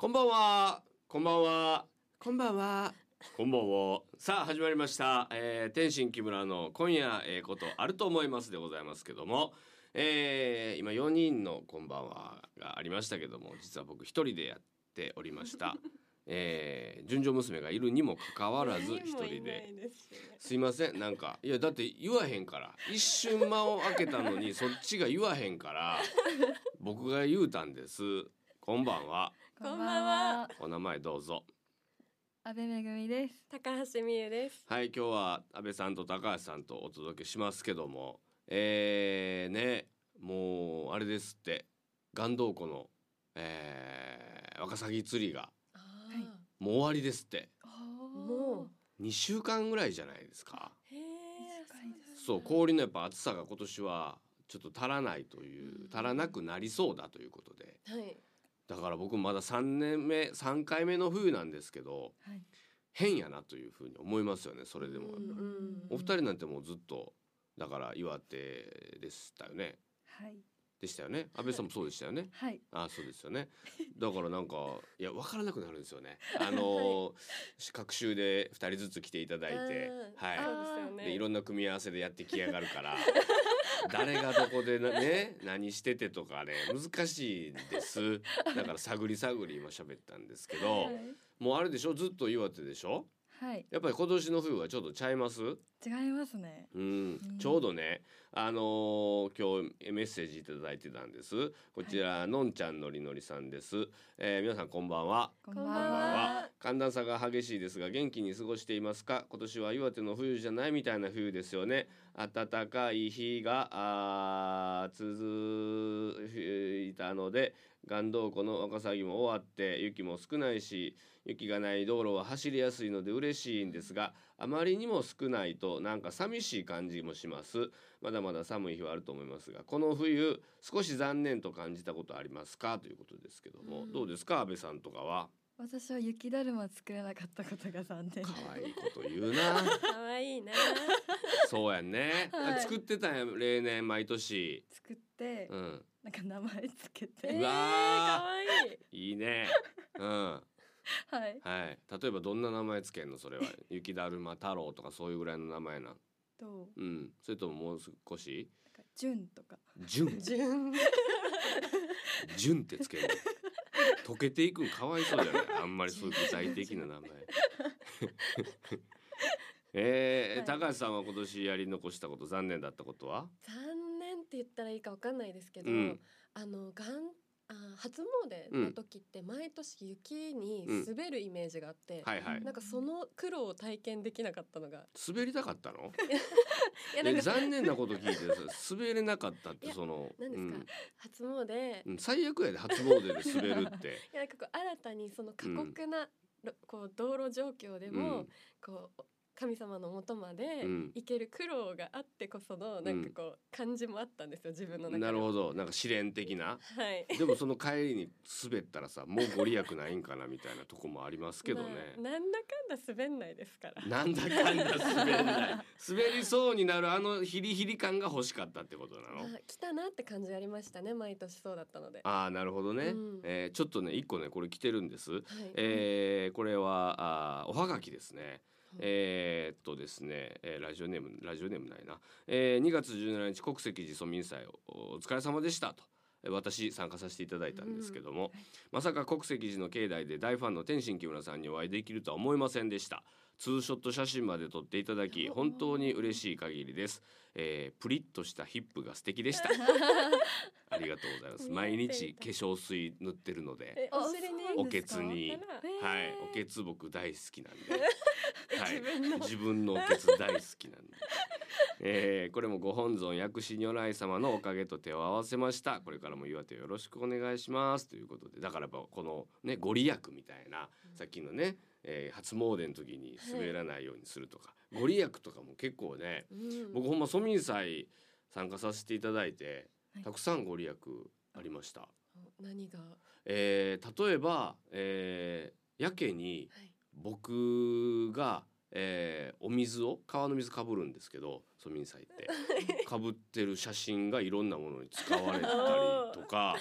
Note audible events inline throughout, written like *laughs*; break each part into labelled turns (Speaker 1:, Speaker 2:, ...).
Speaker 1: こんばんは。こんばんは。こんばんは。こんばんは。さあ始まりました。えー、天心木村の今夜ええことあると思いますでございますけども、えー、今4人のこんばんはがありましたけども、実は僕一人でやっておりました。*laughs* えー、純情娘がいるにもかかわらず一人で。すいませんなんかいやだって言わへんから一瞬間を空けたのにそっちが言わへんから僕が言うたんですこんばんは
Speaker 2: こんばんは。
Speaker 1: お名前どうぞ
Speaker 2: 安倍めぐみです。
Speaker 3: 高橋美優です。
Speaker 1: はい今日は安倍さんと高橋さんとお届けしますけどもえー、ねもうあれですって岩洞湖の、えー、ワカサギ釣りが
Speaker 3: あ
Speaker 1: もう終わりですって
Speaker 3: も
Speaker 1: 2週間ぐらいじゃないですか
Speaker 3: う。へえ。
Speaker 1: そう氷のやっぱ暑さが今年はちょっと足らないという足らなくなりそうだということで
Speaker 3: はい。
Speaker 1: だから僕まだ3年目3回目の冬なんですけど
Speaker 2: はい。
Speaker 1: 変やなというふうに思いますよねそれでも、お二人なんてもうずっとだから岩手でしたよね。
Speaker 2: はい。
Speaker 1: でしたよね？安倍さんもそうでしたよね？
Speaker 2: はい。
Speaker 1: ああそうですよね。*laughs* だからなんかいや分からなくなるんですよね。*laughs* あのー、各週で2人ずつ来ていただいて。
Speaker 3: うん。
Speaker 1: はい。
Speaker 3: で
Speaker 1: いろんな組み合わせでやってきやがるから *laughs* 誰がどこでなね何しててとかね難しいです。だから探り探り今喋ったんですけど
Speaker 2: はい。
Speaker 1: もうあれでしょ？ずっと岩手でしょ？
Speaker 2: はい。
Speaker 1: やっぱり今年の冬はちょっとちゃいます？
Speaker 2: 違いますね。
Speaker 1: うん。
Speaker 2: うん。
Speaker 1: ちょうどねあのー今日メッセージいただいてたんです。こちら、のんちゃんのりのりさんです、えー皆さんこんばんは。
Speaker 2: こん
Speaker 3: ばん
Speaker 2: ばんは。
Speaker 3: は。
Speaker 1: 寒暖差が激しいですが元気に過ごしていますか？今年は岩手の冬じゃないみたいな冬ですよね。暖かい日があー続いたので岩洞湖のワカサギも終わって雪も少ないし雪がない道路は走りやすいので嬉しいんですがあまりにも少ないとなんか寂しい感じもします。まだまだ寒い日はあると思いますがこの冬少し残念と感じたことありますか？ということですけども、
Speaker 3: うん。
Speaker 1: どうですか？安倍さんとかは？
Speaker 2: 私は雪だるま作れなかったことが残念。
Speaker 1: 可愛いこと言うな。*laughs*
Speaker 3: 可愛いな。
Speaker 1: そうやんね、
Speaker 2: はい。
Speaker 1: 作ってたんや例年毎年。
Speaker 2: 作って
Speaker 1: う、ん。
Speaker 2: なんか名前つけ
Speaker 1: う
Speaker 2: て。
Speaker 1: わー
Speaker 3: 可愛い。
Speaker 1: いいね。うん *laughs*
Speaker 2: はい。
Speaker 1: はい。例えばどんな名前つけんの？それは。雪だるま太郎とかそういうぐらいの名前なん？
Speaker 2: と、
Speaker 1: うん。それとももう少し？
Speaker 2: なんか純とか。
Speaker 1: 純
Speaker 3: 純。*laughs*
Speaker 1: 純 *laughs* ってつけるの？溶けていくんかわいそうじゃない？あんまりそういう具体的な名前。えー
Speaker 2: はい。
Speaker 1: 高橋さんは今年やり残したこと残念だったことは？
Speaker 3: 残念って言ったらいいかわかんないですけど、
Speaker 1: うん。
Speaker 3: あのがんあ初詣の時って毎年雪に滑るイメージがあって、
Speaker 1: はいはい。
Speaker 3: なんかその苦労を体験できなかったのが、
Speaker 1: 滑りたかったの？*laughs*
Speaker 3: いやなんか
Speaker 1: え残念なこと聞いてさ滑れなかったってその
Speaker 3: 何ですか、
Speaker 1: うん。
Speaker 3: 初詣、い
Speaker 1: うん最悪やで初詣で滑るって。*laughs*
Speaker 3: やなんかこう新たにその過酷な、ろこう道路状況でも、
Speaker 1: うん。
Speaker 3: こう神様の元まで
Speaker 1: うん。
Speaker 3: 行ける苦労があってこそのなんかこう感じもあったんですよ自分の中で。
Speaker 1: なるほど。なんか試練的な。
Speaker 3: はい。*laughs*
Speaker 1: でもその帰りに滑ったらさもうご利益ないんかなみたいなとこもありますけどね。
Speaker 3: まあなんだかんだ滑んないですから。
Speaker 1: なんだかんだ滑れない。*laughs* 滑りそうになるあのヒリヒリ感が欲しかったってことなの？
Speaker 3: まあ来たなって感じありましたね毎年そうだったので。
Speaker 1: ああなるほどね、
Speaker 3: うん。
Speaker 1: えーちょっとね一個ねこれ来てるんです。
Speaker 3: はい。
Speaker 1: えーこれはあーおはがきですね。
Speaker 3: うん。
Speaker 1: えーっとですね、えーラジオネームラジオネームないな、えー2月17日国籍寺村民祭おお疲れ様でしたと。えー私参加させていただいたんですけども、まさか国籍寺の境内で大ファンの天心木村さんにお会いできるとは思いませんでした。ツーショット写真まで撮っていただき本当に嬉しい限りです、えープリッとしたヒップが素敵でした。*laughs* ありがとうございます。毎日化粧水塗ってるので
Speaker 3: えお
Speaker 1: けつに。はい、おけつ僕大好きなんで、はい、
Speaker 3: 自分の。
Speaker 1: おけつ大好きなんで、えーこれもご本尊薬師如来様のおかげと手を合わせました。これからも岩手よろしくお願いします。ということでだからやっぱこのねご利益みたいな、さっきのね、えー初詣の時に滑らないようにするとか、ご利益とかも結構ね
Speaker 3: うん。
Speaker 1: 僕ほんま庶民祭参加させていただいて
Speaker 2: はい。
Speaker 1: たくさんご利益ありました。
Speaker 3: 何が？
Speaker 1: えー例えば、えーやけに
Speaker 3: はい
Speaker 1: 僕が、えーお水を川の水かぶるんですけど庶民祭って。かぶってる写真がいろんなものに使われたりとか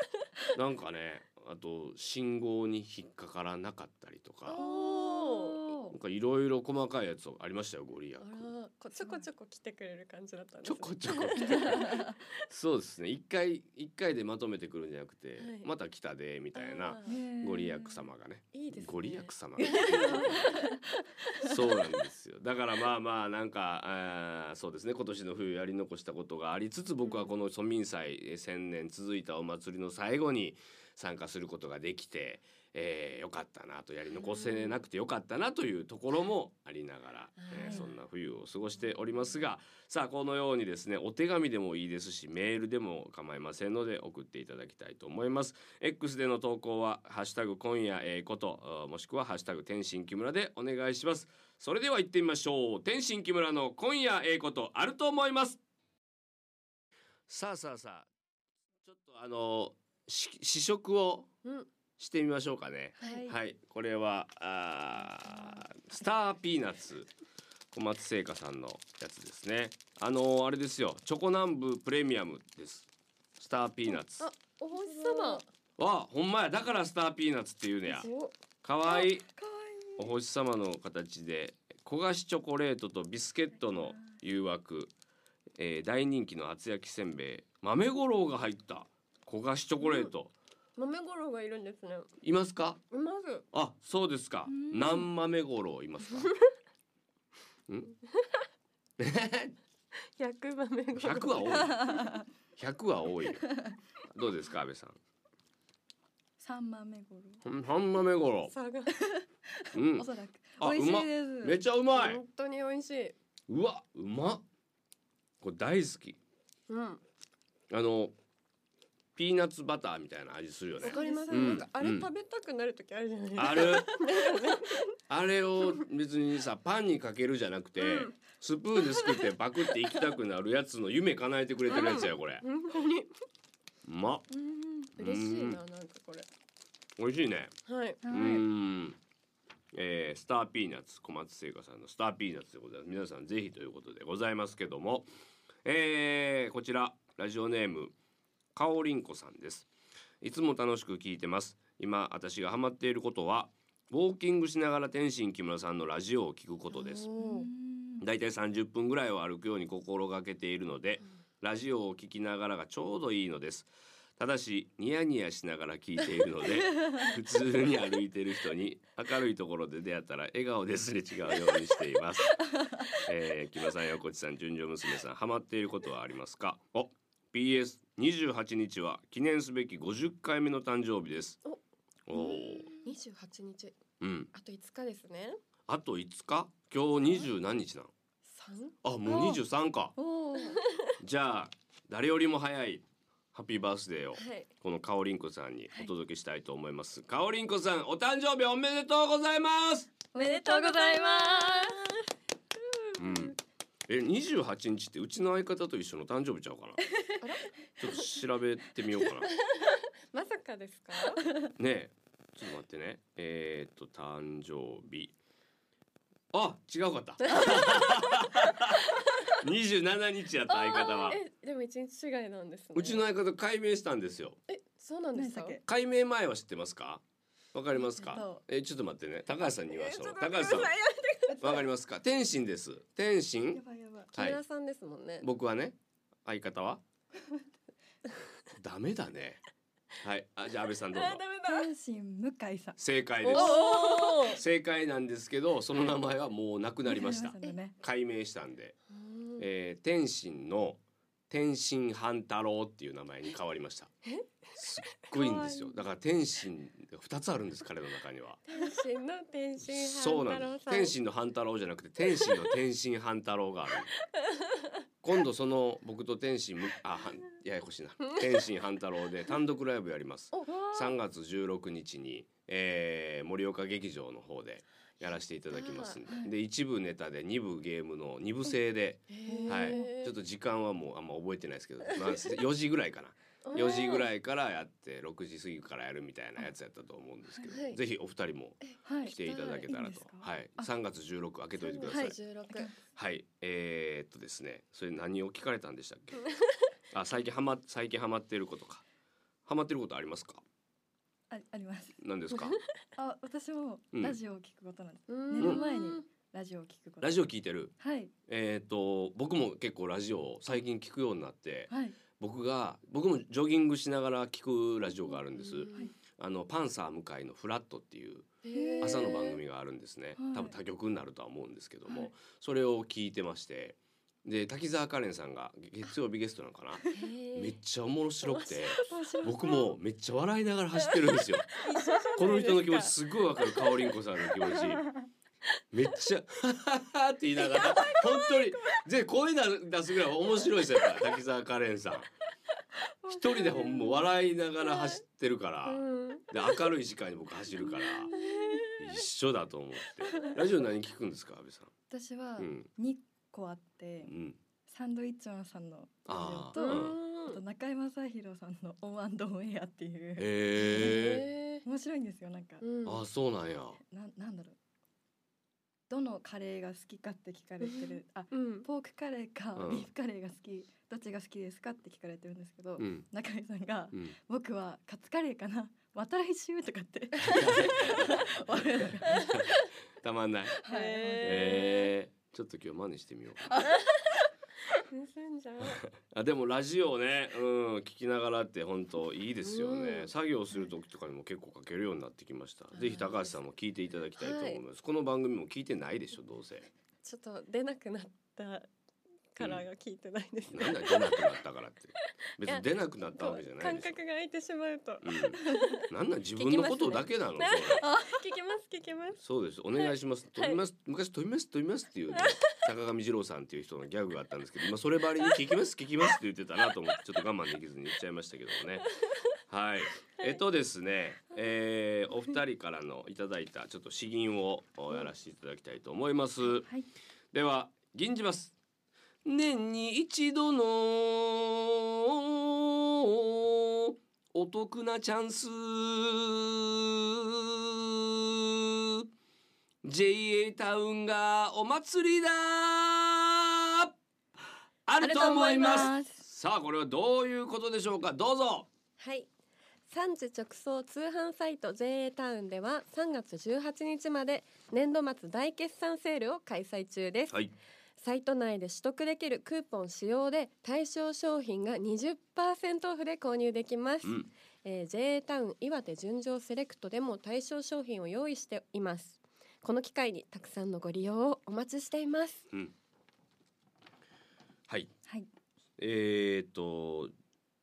Speaker 1: *laughs* なんかねあと信号に引っかからなかったりとか。
Speaker 3: お
Speaker 1: なんかいろいろ細かいやつありましたよご利益。
Speaker 3: ちょこちょこ来てくれる感じだったんですね。
Speaker 1: ちょこちょこそうですね。一回一回でまとめてくるんじゃなくて、
Speaker 3: はい。
Speaker 1: また来たでみたいなご利益様がね。
Speaker 3: いいですね。
Speaker 1: ご利益様がそうなんですよ。だからまあまあなんかあーそうですね。今年の冬やり残したことがありつつ僕はこの庶民祭えー千年続いたお祭りの最後に参加することができて、えーよかったなとやり残せなくてよかったなというところもありながら、えー
Speaker 3: はい。
Speaker 1: そんな冬を過ごしておりますがさあこのようにですねお手紙でもいいですしメールでも構いませんので送っていただきたいと思います。X での投稿はハッシュタグ今夜ええことあもしくはハッシュタグ天心木村でお願いします。それでは行ってみましょう。天心木村の今夜ええことあると思います。さあさあさあちょっとあのし試食を
Speaker 3: うん
Speaker 1: してみましょうかね。
Speaker 3: はい。
Speaker 1: はい、これはあースターピーナッツ。小松製菓さんのやつですね。あのーあれですよ。チョコ南部プレミアムです。スターピーナッツ。
Speaker 3: あお星様。
Speaker 1: わほんまや。だからスターピーナッツっていうのや。かわいい。お星様の形で焦がしチョコレートとビスケットの誘惑、えー大人気の厚焼きせんべい。豆五郎が入った焦がしチョコレート、
Speaker 3: 豆五郎がいるんですね
Speaker 1: いますか？
Speaker 3: います
Speaker 1: あ、そうですか
Speaker 2: うん。
Speaker 1: 何豆五郎いますか？*laughs* ん？*laughs*
Speaker 3: 百豆五郎
Speaker 1: 百は多い。百は多い。どうですか、安倍さん？
Speaker 2: 三豆ごろ
Speaker 1: 半豆五郎。うん *laughs*
Speaker 2: お。そらく
Speaker 1: あ
Speaker 2: 美味しいです
Speaker 1: めっちゃうまい。
Speaker 3: 本当に美味しい。
Speaker 1: うわ、うまっ。これ大好き。
Speaker 3: うん。
Speaker 1: あの。ピーナッツバターみたいな味するよね。
Speaker 3: わかります。
Speaker 1: うん
Speaker 3: なんかあれ
Speaker 1: うん
Speaker 3: 食べたくなる時あるじゃないですか。
Speaker 1: ある。*laughs* あれを別にさパンにかけるじゃなくて、
Speaker 3: うん
Speaker 1: スプーンですくってパクっていきたくなるやつの夢叶えてくれてるやつやこれ。
Speaker 3: 本当に
Speaker 1: うまっ。
Speaker 2: うん
Speaker 3: 嬉しいななんかこれ。
Speaker 1: 美味しいね。
Speaker 3: はい。
Speaker 2: は
Speaker 1: うーん。えースターピーナッツ小松製菓さんのスターピーナッツでございます皆さんぜひということでございますけども、えーこちらラジオネームかおりんこさんです。いつも楽しく聞いてます。今私がハマっていることはウォーキングしながら天心木村さんのラジオを聞くことです。だいたい30分ぐらいを歩くように心がけているのでラジオを聞きながらがちょうどいいのです。ただしニヤニヤしながら聞いているので *laughs* 普通に歩いている人に明るいところで出会ったら笑顔ですれ違うようにしています、*laughs* えー、木村さん横地さん純情娘さんハマっていることはありますか？お PS28 日は記念すべき50回目の誕生日です
Speaker 3: お
Speaker 1: おー
Speaker 3: 二十八日。
Speaker 1: うん
Speaker 3: あと五日ですね。
Speaker 1: あと5日？今日20何日なん
Speaker 3: 三？
Speaker 1: あもう23か
Speaker 2: おー
Speaker 1: じゃあ誰よりも早いハッピーバースデーを
Speaker 3: はい。
Speaker 1: このかおりんこさんにお届けしたいと思います。かおりんこさんお誕生日おめでとうございます。
Speaker 2: おめでとうございま
Speaker 1: うん。え28日ってうちの相方と一緒の誕生日ちゃうかな？ちょっと調べてみようかな。*laughs*
Speaker 3: まさかですか？
Speaker 1: ねえちょっと待ってね。えー、っと誕生日。あ違うかった。*laughs* 27日やった相方は。
Speaker 3: え、でも一日違いなんですね。
Speaker 1: うちの相方解明したんですよ。
Speaker 3: え、そうなんですか？
Speaker 2: 何。でしたっ
Speaker 1: 解明前は知ってますか？わかりますか？
Speaker 2: そ
Speaker 1: えちょっと待ってね高橋さんに言いましょう高橋さんわかりますか？天心です天
Speaker 2: や
Speaker 1: 心
Speaker 2: ばいやばい
Speaker 3: 木村さんですもんね。
Speaker 1: 僕はね相方は？*laughs* ダメだね。はい。あじゃあ安倍さんどうぞ。
Speaker 3: あ、ダメだ。
Speaker 2: 天心向井さん。
Speaker 1: 正解です。正解なんですけどその名前はもうなくなりました。
Speaker 2: なりね。
Speaker 1: 解明したんで、
Speaker 3: うん
Speaker 1: えー、天心の天心半太郎っていう名前に変わりました。
Speaker 3: え？
Speaker 1: すっごいんですよ。だから天心が二つあるんです彼の中には。
Speaker 3: 天心の天心
Speaker 1: そうなんです。天心の半太郎じゃなくて天心の天心半太郎がある。*laughs* 今度その僕と天心むあややこしいな。天心半太郎で単独ライブやります。
Speaker 3: お、
Speaker 1: 3月16日に、えー盛岡劇場の方でやらせていただきますんで,、
Speaker 2: はい。
Speaker 1: で一部ネタで二部ゲームの二部制で、はい、ちょっと時間はもうあんま覚えてないですけど、*laughs* まあ、4時ぐらいかな。4時ぐ
Speaker 3: い。
Speaker 1: らいからやって6時過ぎからやるみたいなやつやったと思うんですけど、
Speaker 3: はい。
Speaker 1: ぜひお二人も
Speaker 2: はい。
Speaker 1: 来ていただけたらと。
Speaker 2: いい
Speaker 1: はい。
Speaker 2: あ。
Speaker 1: 3月16開けといてください。
Speaker 3: はい、十六。
Speaker 1: はい。えー、っとですねそれ何を聞かれたんでしたっけ？*laughs* あ最近ハマ最近ハマってることか。ハマってることありますか？
Speaker 2: ああります。
Speaker 1: 何ですか？*laughs*
Speaker 2: あ私も
Speaker 1: うん。
Speaker 2: ラジオを聞くことなんです、
Speaker 3: うん。
Speaker 2: 寝る前にラジオを聞くこと。
Speaker 1: ラジオ聞いてる？
Speaker 2: はい。
Speaker 1: えっ、と僕も結構ラジオを最近聞くようになって
Speaker 2: はい。
Speaker 1: 僕が僕もジョギングしながら聞くラジオがあるんです、
Speaker 3: うん。
Speaker 1: あのパンサー向井のフラットっていう朝の番組があるんですね、
Speaker 2: はい。
Speaker 1: 多分他局になるとは思うんですけども、
Speaker 2: はい。
Speaker 1: それを聞いてましてで滝沢カレンさんが月曜日ゲストなのかな。めっちゃ面白くて僕もめっちゃ笑いながら走ってるんですよ。この人の気持ちすごいわかる。かおりんこさんの気持ち。めっちゃ「ハハハ」って言いながら本当に。で声出すぐらい面白いですよ滝沢カレンさん。一人でほんま笑いながら走ってるから、
Speaker 3: うん。
Speaker 1: で明るい時間に僕走るから。一緒だと思って。ラジオ何聞くんですか安部さ
Speaker 2: 私は
Speaker 1: んうん。
Speaker 2: 2個あって、
Speaker 1: うん。
Speaker 2: サンドイッチマンさんのラジオと
Speaker 1: うん。
Speaker 2: あと中居正広さんの ON ON AIR っていう。
Speaker 1: へえ
Speaker 3: へ
Speaker 2: 面白いんですよなんか、
Speaker 3: ーうん。
Speaker 1: あそうなんや。
Speaker 2: ななんだろう。どのカレーが好きかって聞かれてる。あ
Speaker 3: うん。
Speaker 2: ポークカレーか
Speaker 1: うん。
Speaker 2: ビーフカレーが好きどっちが好きですかって聞かれてるんですけど、
Speaker 1: うん。
Speaker 2: 中居さんが
Speaker 1: うん「
Speaker 2: 僕はカツカレーかな。また来週」とかって。*laughs*
Speaker 1: たまんない。
Speaker 2: はい。
Speaker 3: へ
Speaker 1: えー、ちょっと今日真似してみようか。
Speaker 3: 盗んじゃう
Speaker 1: あでもラジオね、うん、聞きながらって本当いいですよね、
Speaker 3: うん。
Speaker 1: 作業する時とかにも結構かけるようになってきました、
Speaker 3: うん。
Speaker 1: ぜひ高橋さんも聞いていただきたいと思います、この番組も聞いてないでしょどうせ。
Speaker 3: ちょっと出なくなったからが聞いてないですね。
Speaker 1: なんだ出なくなったからって。*laughs* 別に出なくなったわけじゃない
Speaker 3: 感
Speaker 1: でしょ
Speaker 3: 覚が空いてしまうと。
Speaker 1: うん、なんなん自分のことだけなの、それ。*laughs*
Speaker 3: 聞きます聞きます。
Speaker 1: そうです。お願いします、飛びます。昔飛びます飛びますっていう、ね、坂上二郎さんっていう人のギャグがあったんですけど今そればりに聞きます聞きますって言ってたなと思ってちょっと我慢できずに言っちゃいましたけどもねはい、えっとですね、えー、お二人からのいただいたちょっと詩吟をやらせていただきたいと思います、
Speaker 2: はい。
Speaker 1: では吟じます年に一度のお得なチャンス。JA タウンがお祭りだ。あると思います。さあこれはどういうことでしょうか？どうぞ。
Speaker 3: はい。産地直送通販サイト JA タウンでは3月18日まで年度末大決算セールを開催中です、
Speaker 1: はい
Speaker 3: サイト内で取得できるクーポン使用で対象商品が20%オフで購入できます、
Speaker 1: うん。
Speaker 3: えー JA タウン岩手純情セレクトでも対象商品を用意しています。この機会にたくさんのご利用をお待ちしています。
Speaker 1: うん。はい。
Speaker 2: はい。
Speaker 1: えー、っと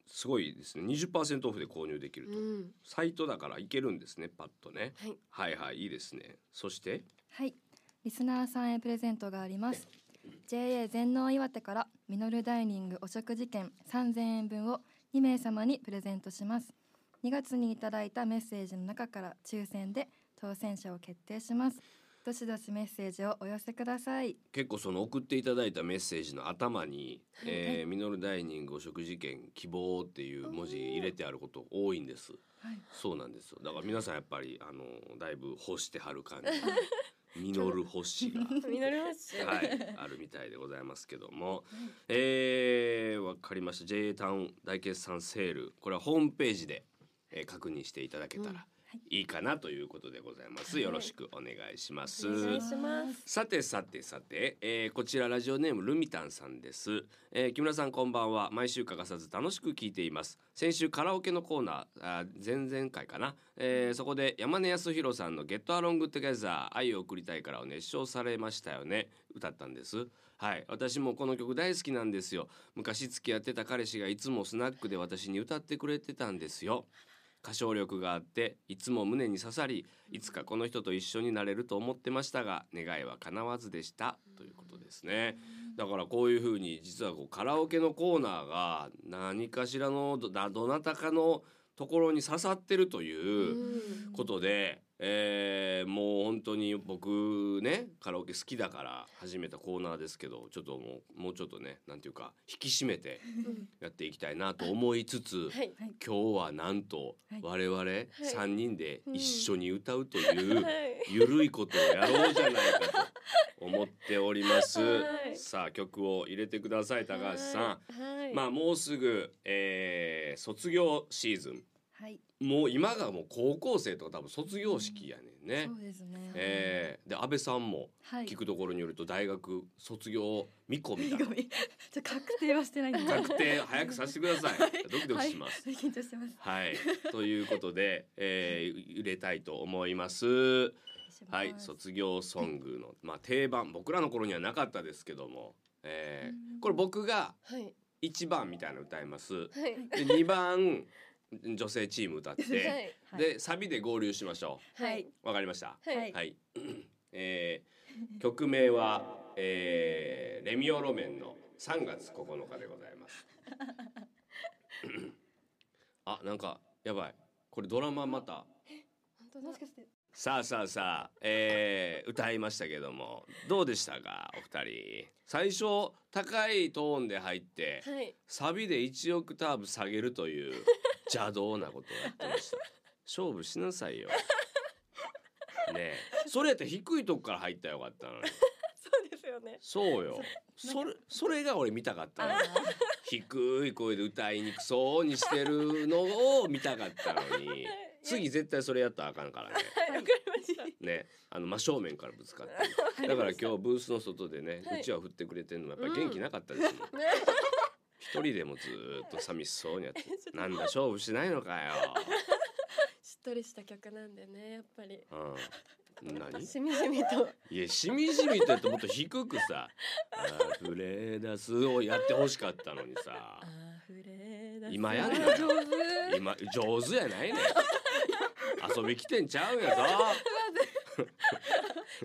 Speaker 1: すごいですね。20%オフで購入できると、
Speaker 3: うん。
Speaker 1: サイトだからいけるんですねパッとね。
Speaker 3: はい。
Speaker 1: はいはいいいですね。そして？
Speaker 2: はい。リスナーさんへプレゼントがあります JA 全農岩手からミノルダイニングお食事券3000円分を2名様にプレゼントします。2月にいただいたメッセージの中から抽選で当選者を決定します。どしどしメッセージをお寄せください。
Speaker 1: 結構その送っていただいたメッセージの頭に「*laughs* えーミノルダイニングお食事券希望」っていう文字入れてあること多いんです。
Speaker 2: はい。
Speaker 1: そうなんですよ。だから皆さんやっぱりあのだいぶ欲してはる感じ *laughs* ミノル欲しが *laughs* はい、あるみたいでございますけども、えー、わかりました。JA タウン大決算セール。これはホームページで、えー確認していただけたらい。いかなということでございます、
Speaker 3: はい。
Speaker 1: よろしくお願いします、さてさてさて、えーこちらラジオネームルミタンさんです、えー木村さんこんばんは。毎週欠かさず楽しく聞いています。先週カラオケのコーナーあー前々回かな、えーそこで山根康弘さんのゲットアロングトゥゲザー愛を送りたいからを熱唱されましたよね。歌ったんです。はい。私もこの曲大好きなんですよ。昔付き合ってた彼氏がいつもスナックで私に歌ってくれてたんですよ歌唱力があっていつも胸に刺さりいつかこの人と一緒になれると思ってましたが願いは叶わずでした。ということですね。だからこういうふうに実はこうカラオケのコーナーが何かしらのどなどなたかのところに刺さってるという
Speaker 3: うん。
Speaker 1: ことで、えーもう本当に僕ねカラオケ好きだから始めたコーナーですけどちょっともうもうちょっとねなんていうか引き締めて
Speaker 3: うん。
Speaker 1: やっていきたいなと思いつつ、
Speaker 3: はい。
Speaker 2: はい
Speaker 1: 今日はなんと
Speaker 2: はい。
Speaker 1: 我々3人で一緒に歌うとい
Speaker 3: は
Speaker 1: う
Speaker 3: い。
Speaker 1: ゆるいことをやろうじゃないかと思っております。
Speaker 3: はい。
Speaker 1: さあ曲を入れてください高橋さん。
Speaker 3: はい。
Speaker 1: まあもうすぐ、えー卒業シーズン
Speaker 2: はい、
Speaker 1: もう今がもう高校生とか多分卒業式やねんね。
Speaker 2: そ。うですね。
Speaker 1: えー、で安倍さんも
Speaker 2: はい。
Speaker 1: 聞くところによると大学卒業見込みだ。
Speaker 2: ごめんちょ確定はしてないんで。
Speaker 1: 確定早くさせてください。ドキドキします。
Speaker 2: はい、緊張してます。
Speaker 1: はい、ということで、えー、入れたいと思います。はい。卒業ソングの、まあ、定番。僕らの頃にはなかったですけども、えー、これ僕が
Speaker 3: はい。
Speaker 1: 1番みたいなの歌います。
Speaker 3: はい。
Speaker 1: で2番女性チーム歌って、*laughs*
Speaker 3: はい。
Speaker 2: はい
Speaker 1: でサビで合流しましょ
Speaker 3: はい。
Speaker 1: うわかりました？
Speaker 3: はい。
Speaker 1: はい、*clears throat* えー、曲名は、えー、レミオロメンの3月9日でございます。*laughs* あなんかやばい。これドラマまた？
Speaker 3: 本当だ。
Speaker 2: もしかして。
Speaker 1: さあさあさあ、えー、歌いましたけども。どうでしたか？お二人。最初高いトーンで入って
Speaker 3: はい。
Speaker 1: サビで1オクターブ下げるという邪道なことをやってました。勝負しなさいよ。ねえ。それやったら低いとこから入ったらよかったのに。*laughs*
Speaker 3: そうですよね。
Speaker 1: そうよ。それそれが俺見たかったの。低い声で歌いにくそうにしてるのを見たかったのに。*laughs* 次絶対それやったらあかんからね。ね、あの真正面からぶつかって *laughs* だから今日ブースの外でね、
Speaker 3: はい。う
Speaker 1: ちわ振ってくれてるのもやっぱり元気なかったですもん、一人でもずーっと寂しそうにやって *laughs* なんだ勝負しないのかよ、*laughs*
Speaker 3: しっとりした曲なんでねやっぱり。
Speaker 1: うん、*laughs* 何？
Speaker 3: しみじみと。
Speaker 1: いやしみじみとやってもっと低くさ「溢れ出す」をやってほしかったのにさ。
Speaker 3: 溢れ出す。
Speaker 1: 今やんな
Speaker 3: あー上手
Speaker 1: 今上手やないねん。遊び来てんちゃうんやぞ。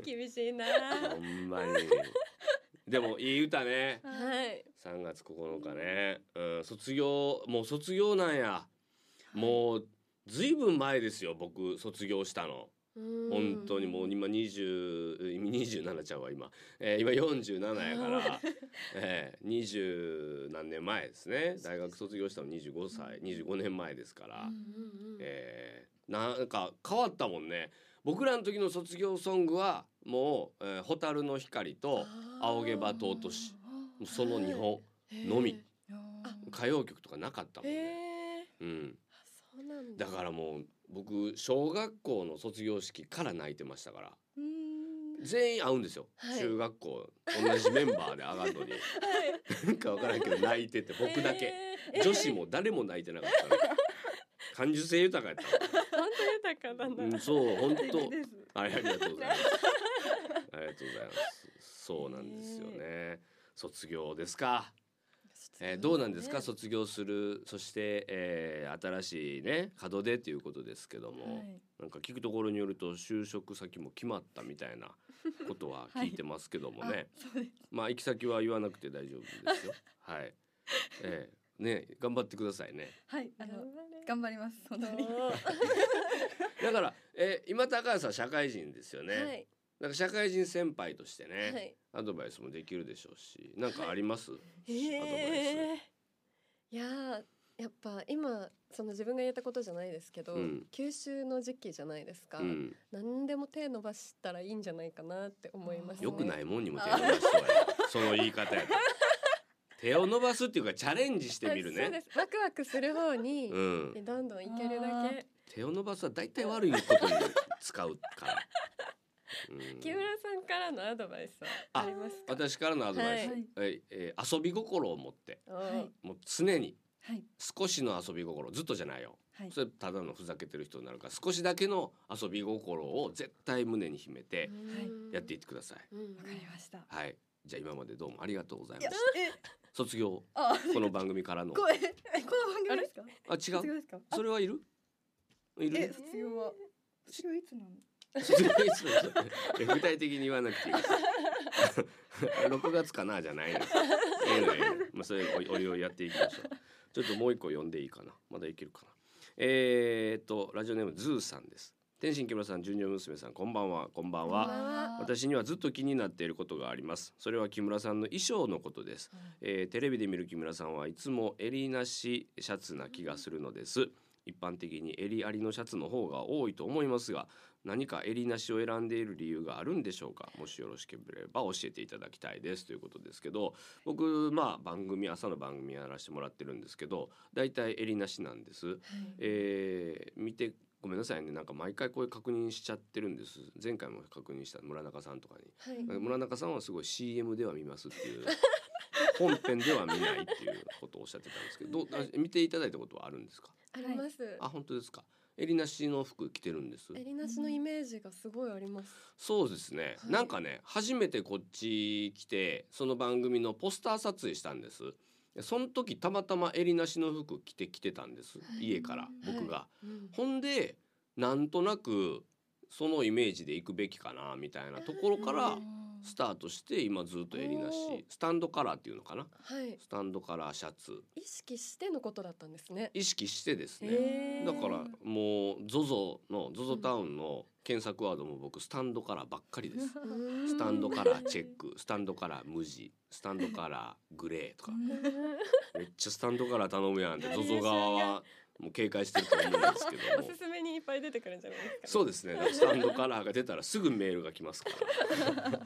Speaker 3: 厳しいな。
Speaker 1: ほんまに。でもいい歌ね。
Speaker 3: はい
Speaker 1: 3月9日ね、うん、卒業もう卒業なんや。もうずいぶん前ですよ僕卒業したの。本当にもう今20今27ちゃうわ今、えー今47やから、えー、20何年前ですね。大学卒業したの25歳25年前ですから、えーなんか変わったもんね。僕らの時の卒業ソングはもう「えー蛍の光」と「仰げば尊し」その2本のみ。歌謡曲とかなかったもん
Speaker 3: へ
Speaker 1: ね。
Speaker 3: え
Speaker 1: うん、
Speaker 3: だ。
Speaker 1: だからもう僕小学校の卒業式から泣いてましたから。全員会うんですよ、
Speaker 3: はい。
Speaker 1: 中学校同じメンバーで上がるのに。*laughs* なんか分からんけど泣いてて僕だけ、
Speaker 3: えー。
Speaker 1: 女子も誰も泣いてなかったの。感受性豊かやった
Speaker 3: 本当豊かな。んだ
Speaker 1: うんそう本当。ありがとうございます。ありがとうございます。そうなんですよね。卒業ですか？えーどうなんですか、
Speaker 3: ね
Speaker 1: 卒業するそして、えー新しいね門出ということですけども、
Speaker 2: はい。
Speaker 1: なんか聞くところによると就職先も決まったみたいな *laughs* ことは聞いてますけどもね、
Speaker 2: あそうです。
Speaker 1: まあ行き先は言わなくて大丈夫ですよ。*laughs* はい、えー、ね頑張ってくださいね。
Speaker 2: はいあの
Speaker 3: 頑張れ。
Speaker 2: 頑張ります。本当に。*laughs*
Speaker 1: だから、えー、今高橋さん社会人ですよね、
Speaker 3: はい
Speaker 1: なんか社会人先輩としてね、
Speaker 3: はい
Speaker 1: アドバイスもできるでしょうし、なんかあります？
Speaker 3: え
Speaker 1: アドバイ
Speaker 3: えいやーやっぱ今その自分が言えたことじゃないですけど、
Speaker 1: うん
Speaker 3: 吸収の時期じゃないですか、
Speaker 1: ス。うん。
Speaker 3: 何でも手伸ばしたらいいんじゃないかなって思います、ね、
Speaker 1: よくないもんにも手を伸ばすわよ。*laughs* その言い方やと。手を伸ばすっていうかチャレンジしてみるね。
Speaker 3: そうですワクワクする方に、
Speaker 1: うん。
Speaker 3: どんどんいけるだけ
Speaker 1: 手を伸ばすは大体悪いことに使うから。うん。
Speaker 3: 木村さんからのアドバイスはありますか？
Speaker 1: 私からのアドバイス、
Speaker 3: はい。
Speaker 1: はいえー遊び心を持って。
Speaker 2: はい。
Speaker 1: もう常に。
Speaker 2: はい。
Speaker 1: 少しの遊び心。ずっとじゃないよ。
Speaker 2: はい。
Speaker 1: それただのふざけてる人になるから少しだけの遊び心を絶対胸に秘めて
Speaker 3: うん
Speaker 1: やっていってください、
Speaker 3: うん。
Speaker 2: わかりました。
Speaker 1: はい。じゃあ今までどうもありがとうございまし
Speaker 2: え。
Speaker 1: た卒業。
Speaker 2: あ
Speaker 1: この番組からの。
Speaker 2: この番組ですか？
Speaker 1: あ違う。それはいる？い
Speaker 2: え
Speaker 1: る？
Speaker 2: 卒業は。卒業いつなの *laughs*
Speaker 1: 具体的に言わなくていい。*laughs* 6月かなじゃないの。ええのええの。まあそれおいおいおいやっていきましょう。ちょっともう一個読んでいいかな。まだいけるかな。えー、っとラジオネームズーさんです。天心木村さん純情娘さんこんばんは。こんばんは。私にはずっと気になっていることがあります。それは木村さんの衣装のことです、えーテレビで見る木村さんはいつも襟なしシャツな気がするのです。一般的に襟ありのシャツの方が多いと思いますが何か襟なしを選んでいる理由があるんでしょうか？もしよろしければ教えていただきたいです。ということですけど僕まあ番組朝の番組やらせてもらってるんですけどだいたい襟なしなんです、えー見てごめんなさいね。なんか毎回こういう確認しちゃってるんです。前回も確認した村中さんとかに。
Speaker 3: はい。
Speaker 1: 村中さんはすごい CM では見ますっていう。*laughs* 本編では見ないっていうことをおっしゃってたんですけどどうあ見ていただいたことはあるんですか？
Speaker 3: あります。
Speaker 1: あ本当ですか襟なしの服着てるんです。
Speaker 3: 襟なしのイメージがすごいあります。
Speaker 1: そうですね、
Speaker 3: はい。
Speaker 1: なんかね初めてこっち来てその番組のポスター撮影したんです。その時たまたま襟なしの服着てきてたんです、
Speaker 3: はい。
Speaker 1: 家から僕が、
Speaker 3: うん。
Speaker 1: ほんでなんとなくそのイメージで行くべきかなみたいなところからスタートして今ずっと襟なし。スタンドカラーっていうのかな。
Speaker 3: はい。
Speaker 1: スタンドカラーシャツ。
Speaker 3: 意識してのことだったんですね。
Speaker 1: 意識してですね。だからもう ZOZO の ZOZO タウンの検索ワードも僕スタンドカラーばっかりです。スタンドカラーチェックスタンドカラー無地スタンドカラーグレーとか。めっちゃスタンドカラー頼むやんって ZOZO 側はもう警戒してると思うんですけど *laughs*
Speaker 3: お
Speaker 1: も
Speaker 3: すすめにいっぱい出てくるんじゃないですか、
Speaker 1: そうですね。スタンドカラーが出たらすぐメールが来ますから。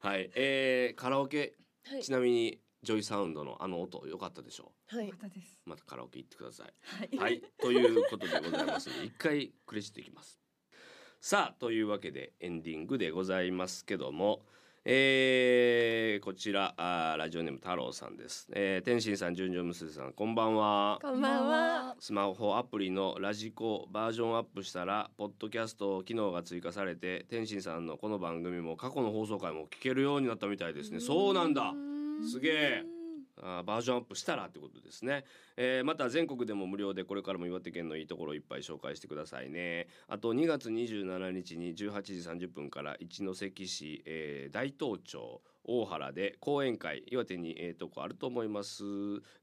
Speaker 1: はい、えー、カラオケ
Speaker 3: はい。
Speaker 1: ちなみに JOYSOUND のあの音良かったでしょ
Speaker 3: はい。
Speaker 2: またです。
Speaker 1: うまたカラオケ行ってください。
Speaker 2: はい。
Speaker 1: はい、ということでございますので、一回クレジットいきます。さあ、というわけでエンディングでございますけども、えー、こちらあーラジオネーム太郎さんです。えー、天心さん、純情娘さん、こんばんは。
Speaker 3: こんばんは。
Speaker 1: スマホアプリのラジコバージョンアップしたらポッドキャスト機能が追加されて天心さんのこの番組も過去の放送回も聞けるようになったみたいですねそうなんだすげえあバージョンアップしたらってことですね、えーまた全国でも無料でこれからも岩手県のいいところをいっぱい紹介してくださいね。あと2月27日に18時30分から一関市、えー大東町大原で講演会岩手にええとこあると思います。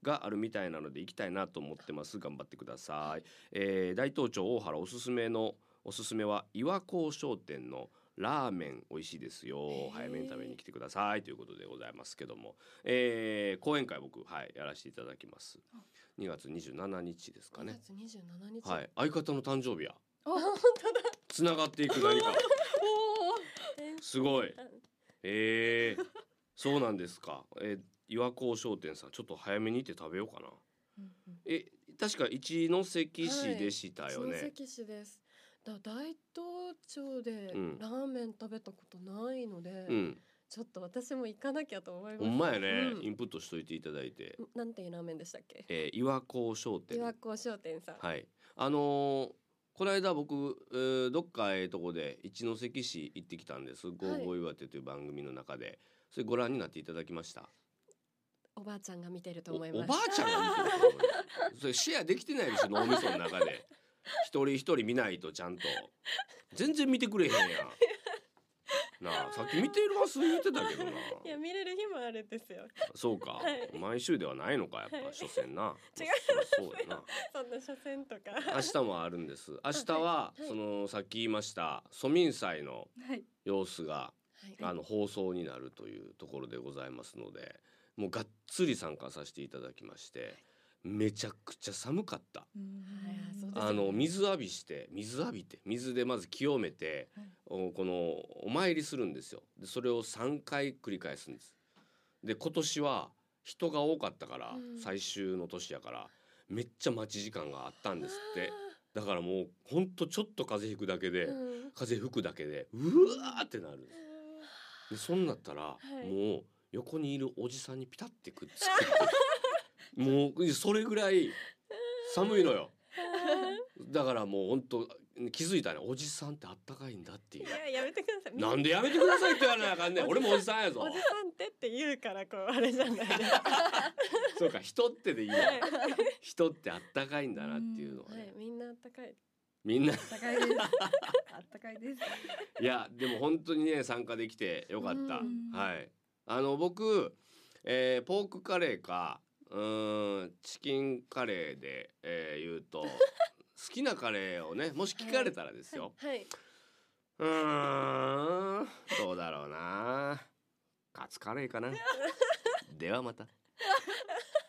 Speaker 1: があるみたいなので行きたいなと思ってます。頑張ってください、えー大東町大原おすすめのおすすめは岩港商店のラーメン美味しいですよ。早めに食べに来てくださいということでございますけども、えー講演会僕はいやらせていただきます。2月27日ですか
Speaker 3: 2
Speaker 1: ね
Speaker 3: 月27日。
Speaker 1: はい。相方の誕生日や。つながっていく何か。すごい。えー、そうなんですか。えー岩港商店さんちょっと早めに行って食べようかな。え確か一関市でしたよね、
Speaker 3: 下関市です。だ大東町で
Speaker 1: うん。
Speaker 3: ラーメン食べたことないので、
Speaker 1: うん。
Speaker 3: ちょっと私も行かなきゃと思います。
Speaker 1: ほんまやね、
Speaker 3: うん。
Speaker 1: インプットしといていただいて、
Speaker 3: なんていうラーメンでしたっけ？
Speaker 1: えー、岩港商店。
Speaker 3: 岩港商店さん。
Speaker 1: はい。あのーこの間僕、えーどっかええとこで一関市行ってきたんです「ゴーゴー岩手」という番組の中で。それご覧になっていただきました？
Speaker 3: おばあちゃんが見てると
Speaker 1: お
Speaker 3: 思います。
Speaker 1: おばあちゃんが見てるそれシェアできてないでしょ脳みその中で一人一人見ないとちゃんと。全然見てくれへんやん。なあさっき見てます言ってたけどな。い
Speaker 3: や見れる日もあるんですよ。
Speaker 1: そうか、
Speaker 3: はい。
Speaker 1: 毎週ではないのかやっぱ、
Speaker 3: はい。
Speaker 1: 所詮な。
Speaker 3: 違い
Speaker 1: そりゃそうやな。
Speaker 3: そんな初戦とか。
Speaker 1: 明日もあるんです。明日は、
Speaker 3: はい。
Speaker 1: そのさっき言いました蘇民祭の
Speaker 2: はい。
Speaker 1: 様子が
Speaker 3: はい。
Speaker 1: あの放送になるというところでございますのでもうがっつり参加させていただきましてめちゃくちゃ寒かった。あの水浴びして水浴びて水でまず清めて、
Speaker 2: はい。
Speaker 1: おこのお参りするんですよ。でそれを3回繰り返すんです。で今年は人が多かったから、
Speaker 3: うん。
Speaker 1: 最終の年やからめっちゃ待ち時間があったんですって。だからもうほんとちょっと風邪ひくだけで、
Speaker 3: うん。
Speaker 1: 風吹くだけでうわーってなるんです。でそんなったら、
Speaker 3: い。
Speaker 1: もう横にいるおじさんにピタってくっつくって *laughs* もうそれぐらい寒いのよ。だからもう本当気づいたねおじさんってあったかいんだっていう。
Speaker 3: いややめてください。
Speaker 1: なんでやめてくださいって言われなあかんねん。俺もおじさんやぞ。
Speaker 3: おじさんってって言うからこうあれじゃない。ですか。
Speaker 1: そうか人ってでいいや
Speaker 3: はい。
Speaker 1: 人ってあったかいんだなっていうのはね、
Speaker 3: はい。みんなあったかい。
Speaker 1: みんな。
Speaker 2: あったかいです。あったかいです。
Speaker 1: いやでも本当にね参加できてよかった、
Speaker 3: うん。
Speaker 1: はい。あの僕、えーポークカレーかうーんチキンカレーで、えー言うと *laughs* 好きなカレーをねもし聞かれたらですよ、
Speaker 3: はい。
Speaker 1: うーんどうだろうな。カツカレーかな。ではまた *laughs*